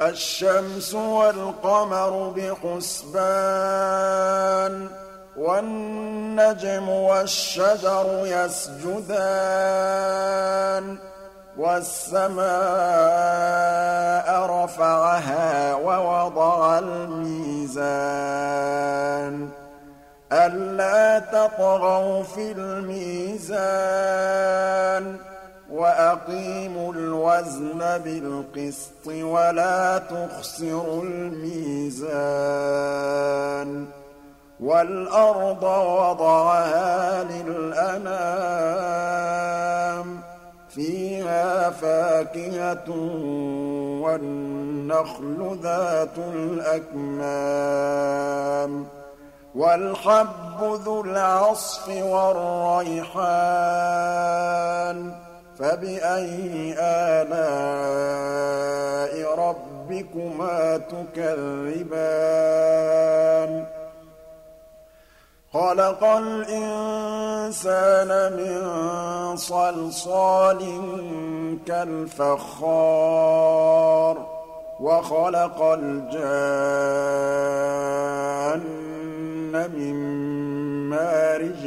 الشمس والقمر بحسبان والنجم والشجر يسجدان والسماء رفعها ووضع الميزان ألا تطغوا في الميزان وأقيموا الوزن بالقسط ولا تخسروا الميزان والأرض وضعها للأنام فيها فاكهة والنخل ذات الأكمام والحب ذو العصف والريحان فبأي آلاء ربكما تكذبان؟ خلق الإنسان من صلصال كالفخار وخلق الجان من مارج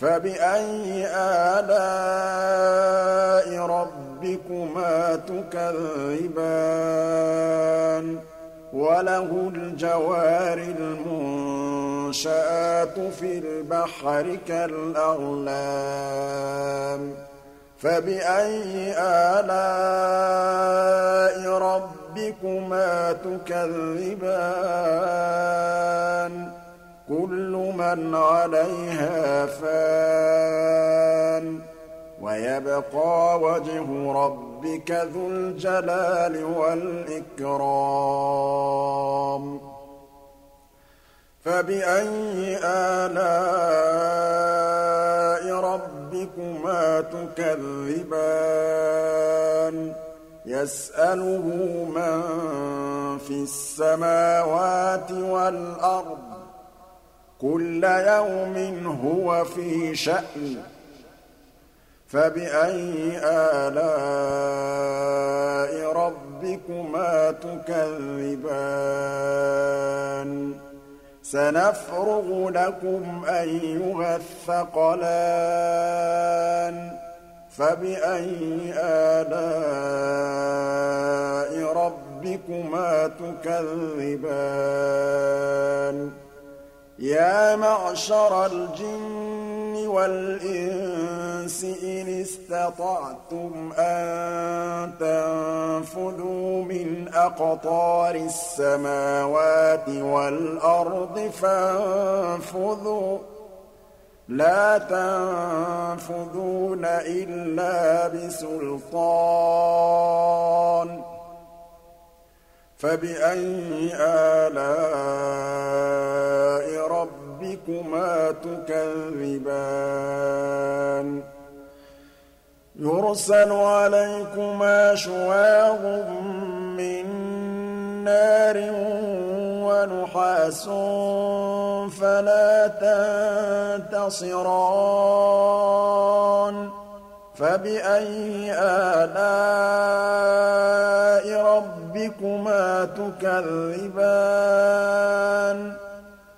فبأي آلاء ربكما تكذبان وله الجوار المنشآت في البحر كالأعلام فبأي آلاء ربكما تكذبان كل من عليها فان ويبقى وجه ربك ذو الجلال والإكرام. فبأي آلاء ربكما تكذبان؟ يسأله من في السماوات والأرض كل يوم هو في شأن. فبأي آلاء ربكما تكذبان؟ سنفرغ لكم أيها الثقلان. فبأي آلاء ربكما تكذبان؟ يا معشر الجن والإنس إن استطعتم أن تنفذوا من أقطار السماوات والأرض فانفذوا. لا تنفذون إلا بسلطان. فبأي آلاء ربكما تكذبان. يرسل عليكما شواظ من نار ونحاس فلا تنتصران. فبأي آلاء ربكما تكذبان؟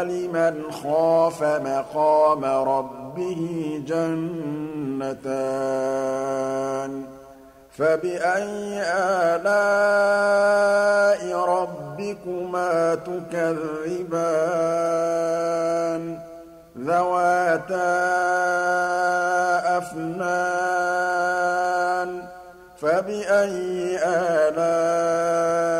ولمن خاف مقام ربه جنتان فبأي آلاء ربكما تكذبان ذواتا أفنان فبأي آلاء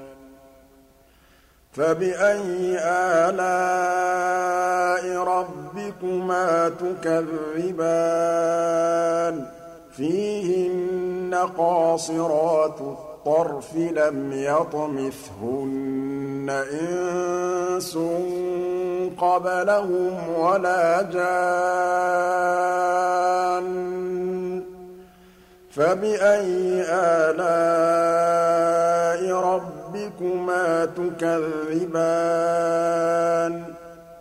فبأي آلاء ربكما تكذبان؟ فيهن قاصرات الطرف لم يطمثهن إنس قبلهم ولا جان. فبأي آلاء ربكما تكذبان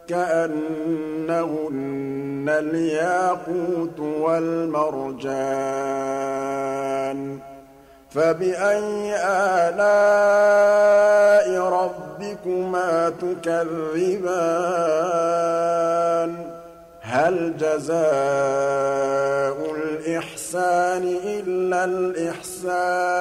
كأنهن الياقوت والمرجان فبأي آلاء ربكما تكذبان هل جزاء الإحسان إلا الإحسان